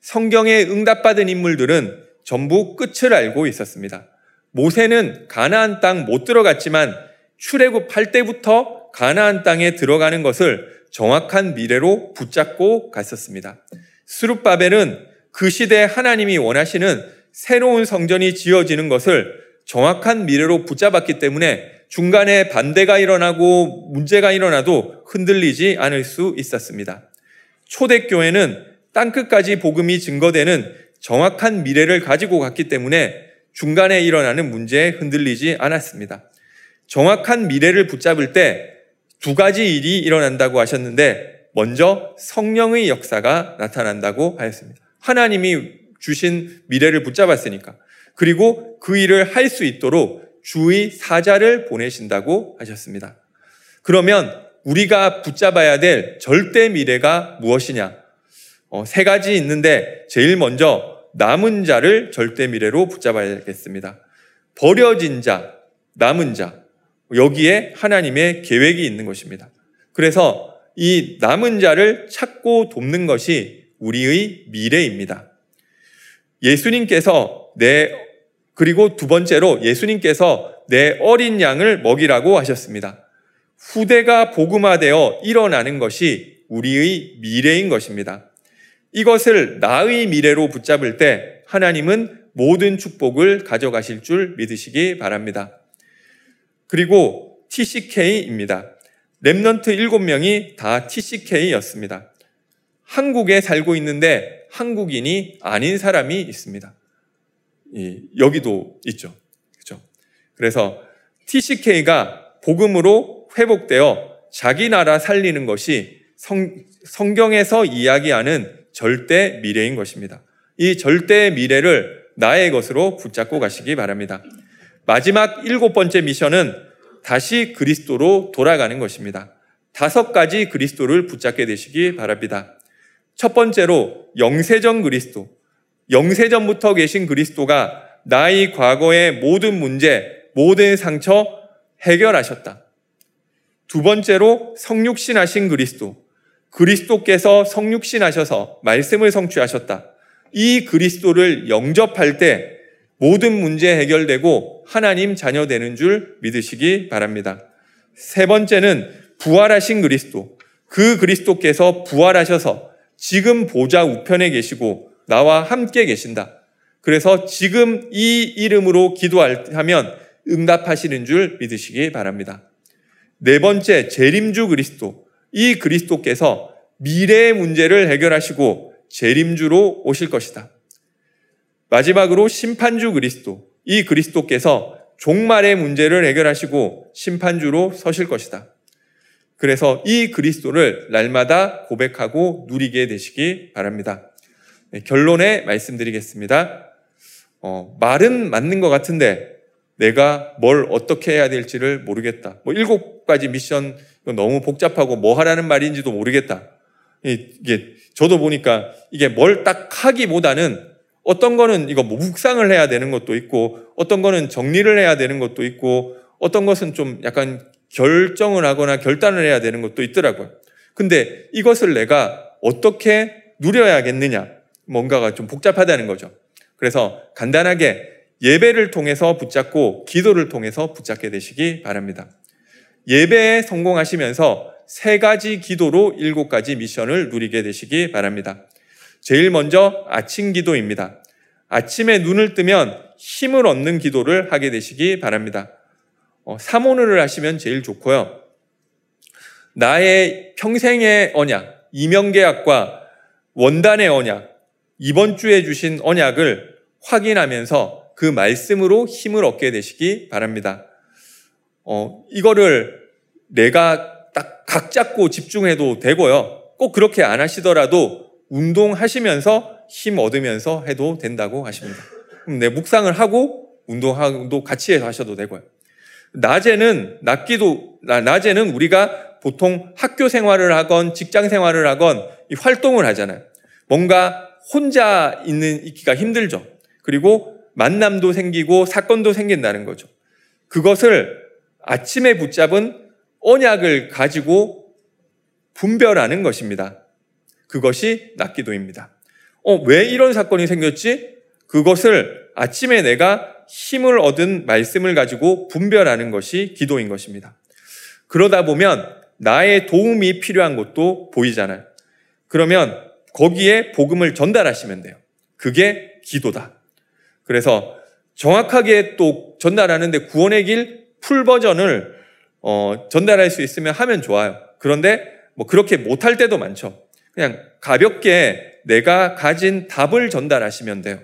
성경에 응답받은 인물들은 전부 끝을 알고 있었습니다. 모세는 가나안 땅 못 들어갔지만 출애굽할 때부터 가나안 땅에 들어가는 것을 정확한 미래로 붙잡고 갔었습니다. 수룹바벨은 그 시대 하나님이 원하시는 새로운 성전이 지어지는 것을 정확한 미래로 붙잡았기 때문에 중간에 반대가 일어나고 문제가 일어나도 흔들리지 않을 수 있었습니다. 초대교회는 땅끝까지 복음이 증거되는 정확한 미래를 가지고 갔기 때문에 중간에 일어나는 문제에 흔들리지 않았습니다. 정확한 미래를 붙잡을 때 두 가지 일이 일어난다고 하셨는데 먼저 성령의 역사가 나타난다고 하였습니다. 하나님이 주신 미래를 붙잡았으니까. 그리고 그 일을 할 수 있도록 주의 사자를 보내신다고 하셨습니다. 그러면 우리가 붙잡아야 될 절대 미래가 무엇이냐? 어, 세 가지 있는데 제일 먼저 남은 자를 절대 미래로 붙잡아야겠습니다. 버려진 자, 남은 자, 여기에 하나님의 계획이 있는 것입니다. 그래서 이 남은 자를 찾고 돕는 것이 우리의 미래입니다. 예수님께서 내, 그리고 두 번째로 예수님께서 내 어린 양을 먹이라고 하셨습니다. 후대가 복음화되어 일어나는 것이 우리의 미래인 것입니다. 이것을 나의 미래로 붙잡을 때 하나님은 모든 축복을 가져가실 줄 믿으시기 바랍니다. 그리고 TCK입니다. Remnant 7명이 다 TCK였습니다. 한국에 살고 있는데 한국인이 아닌 사람이 있습니다. 여기도 있죠. 그죠? 그래서 TCK가 복음으로 회복되어 자기 나라 살리는 것이 성, 성경에서 이야기하는 절대 미래인 것입니다. 이 절대 미래를 나의 것으로 붙잡고 가시기 바랍니다. 마지막 일곱 번째 미션은 다시 그리스도로 돌아가는 것입니다. 다섯 가지 그리스도를 붙잡게 되시기 바랍니다. 첫 번째로 영세전 그리스도. 영세전부터 계신 그리스도가 나의 과거의 모든 문제, 모든 상처 해결하셨다. 두 번째로 성육신하신 그리스도. 그리스도께서 성육신하셔서 말씀을 성취하셨다. 이 그리스도를 영접할 때 모든 문제 해결되고 하나님 자녀 되는 줄 믿으시기 바랍니다. 세 번째는 부활하신 그리스도. 그 그리스도께서 부활하셔서 지금 보좌 우편에 계시고 나와 함께 계신다. 그래서 지금 이 이름으로 기도하면 응답하시는 줄 믿으시기 바랍니다. 네 번째, 재림주 그리스도. 이 그리스도께서 미래의 문제를 해결하시고 재림주로 오실 것이다. 마지막으로 심판주 그리스도. 이 그리스도께서 종말의 문제를 해결하시고 심판주로 서실 것이다. 그래서 이 그리스도를 날마다 고백하고 누리게 되시기 바랍니다. 네, 결론에 말씀드리겠습니다. 어, 말은 맞는 것 같은데 내가 뭘 어떻게 해야 될지를 모르겠다. 뭐 일곱 가지 미션 너무 복잡하고 뭐 하라는 말인지도 모르겠다. 이게 저도 보니까 이게 뭘 딱 하기보다는 어떤 거는 이거 뭐 묵상을 해야 되는 것도 있고 어떤 거는 정리를 해야 되는 것도 있고 어떤 것은 좀 약간 결정을 하거나 결단을 해야 되는 것도 있더라고요. 근데 이것을 내가 어떻게 누려야겠느냐? 뭔가가 좀 복잡하다는 거죠. 그래서 간단하게 예배를 통해서 붙잡고 기도를 통해서 붙잡게 되시기 바랍니다. 예배에 성공하시면서 세 가지 기도로 일곱 가지 미션을 누리게 되시기 바랍니다. 제일 먼저 아침 기도입니다. 아침에 눈을 뜨면 힘을 얻는 기도를 하게 되시기 바랍니다. 어, 사모를 하시면 제일 좋고요. 나의 평생의 언약, 이명계약과 원단의 언약, 이번 주에 주신 언약을 확인하면서 그 말씀으로 힘을 얻게 되시기 바랍니다. 어, 이거를 내가 딱 각 잡고 집중해도 되고요. 꼭 그렇게 안 하시더라도 운동하시면서 힘 얻으면서 해도 된다고 하십니다. 그럼 내 묵상을 하고 운동도 같이 해서 하셔도 되고요. 낮에는 낮기도 낮에는 우리가 보통 학교 생활을 하건 직장 생활을 하건 활동을 하잖아요. 뭔가 혼자 있는 있기가 힘들죠. 그리고 만남도 생기고 사건도 생긴다는 거죠. 그것을 아침에 붙잡은 언약을 가지고 분별하는 것입니다. 그것이 낫기도입니다. 어, 왜 이런 사건이 생겼지? 그것을 아침에 내가 힘을 얻은 말씀을 가지고 분별하는 것이 기도인 것입니다. 그러다 보면 나의 도움이 필요한 것도 보이잖아요. 그러면 거기에 복음을 전달하시면 돼요. 그게 기도다. 그래서 정확하게 또 전달하는데 구원의 길 풀 버전을 어, 전달할 수 있으면 하면 좋아요. 그런데 뭐 그렇게 못할 때도 많죠. 그냥 가볍게 내가 가진 답을 전달하시면 돼요.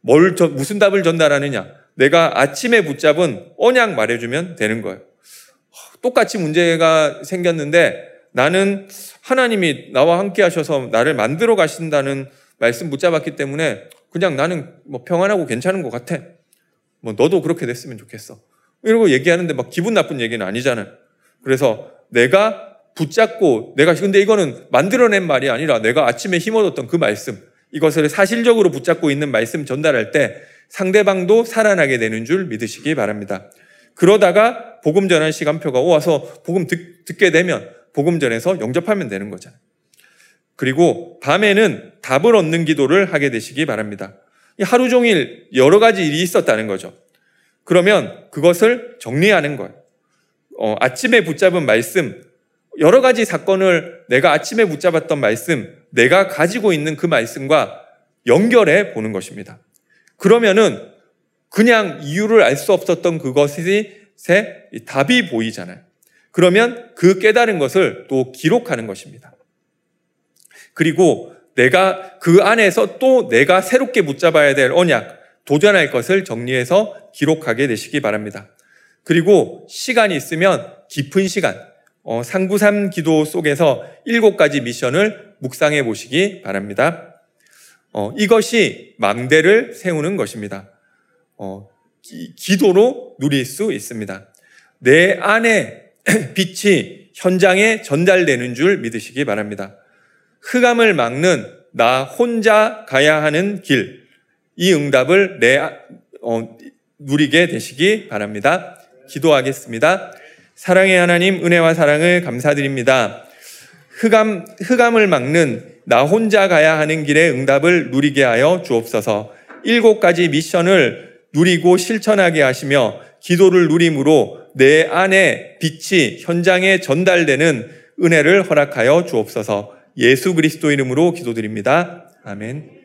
뭘, 무슨 답을 전달하느냐? 내가 아침에 붙잡은 언약 말해주면 되는 거예요. 똑같이 문제가 생겼는데 나는 하나님이 나와 함께 하셔서 나를 만들어 가신다는 말씀 붙잡았기 때문에 그냥 나는 뭐 평안하고 괜찮은 것 같아. 뭐 너도 그렇게 됐으면 좋겠어. 이러고 얘기하는데 막 기분 나쁜 얘기는 아니잖아요. 그래서 내가 붙잡고 내가 근데 이거는 만들어낸 말이 아니라 내가 아침에 힘 얻었던 그 말씀 이것을 사실적으로 붙잡고 있는 말씀 전달할 때 상대방도 살아나게 되는 줄 믿으시기 바랍니다. 그러다가 복음 전환 시간표가 와서 복음 듣, 듣게 되면 복음 전에서 영접하면 되는 거잖아요. 그리고 밤에는 답을 얻는 기도를 하게 되시기 바랍니다. 하루 종일 여러 가지 일이 있었다는 거죠. 그러면 그것을 정리하는 거예요. 어, 아침에 붙잡은 말씀, 여러 가지 사건을 내가 아침에 붙잡았던 말씀, 내가 가지고 있는 그 말씀과 연결해 보는 것입니다. 그러면은 그냥 이유를 알 수 없었던 그것이 새 답이 보이잖아요. 그러면 그 깨달은 것을 또 기록하는 것입니다. 그리고 내가 그 안에서 또 내가 새롭게 붙잡아야 될 언약, 도전할 것을 정리해서 기록하게 되시기 바랍니다. 그리고 시간이 있으면 깊은 시간, 어, 상구삼 기도 속에서 일곱 가지 미션을 묵상해 보시기 바랍니다. 어, 이것이 망대를 세우는 것입니다. 어, 기, 도로 누릴 수 있습니다. 내 안에 빛이 현장에 전달되는 줄 믿으시기 바랍니다. 흑암을 막는 나 혼자 가야 하는 길, 이 응답을 내, 어, 누리게 되시기 바랍니다. 기도하겠습니다. 사랑의 하나님, 은혜와 사랑을 감사드립니다. 흑암, 흑암을 막는 나 혼자 가야 하는 길의 응답을 누리게 하여 주옵소서 일곱 가지 미션을 누리고 실천하게 하시며 기도를 누림으로 내 안에 빛이 현장에 전달되는 은혜를 허락하여 주옵소서 예수 그리스도 이름으로 기도드립니다. 아멘.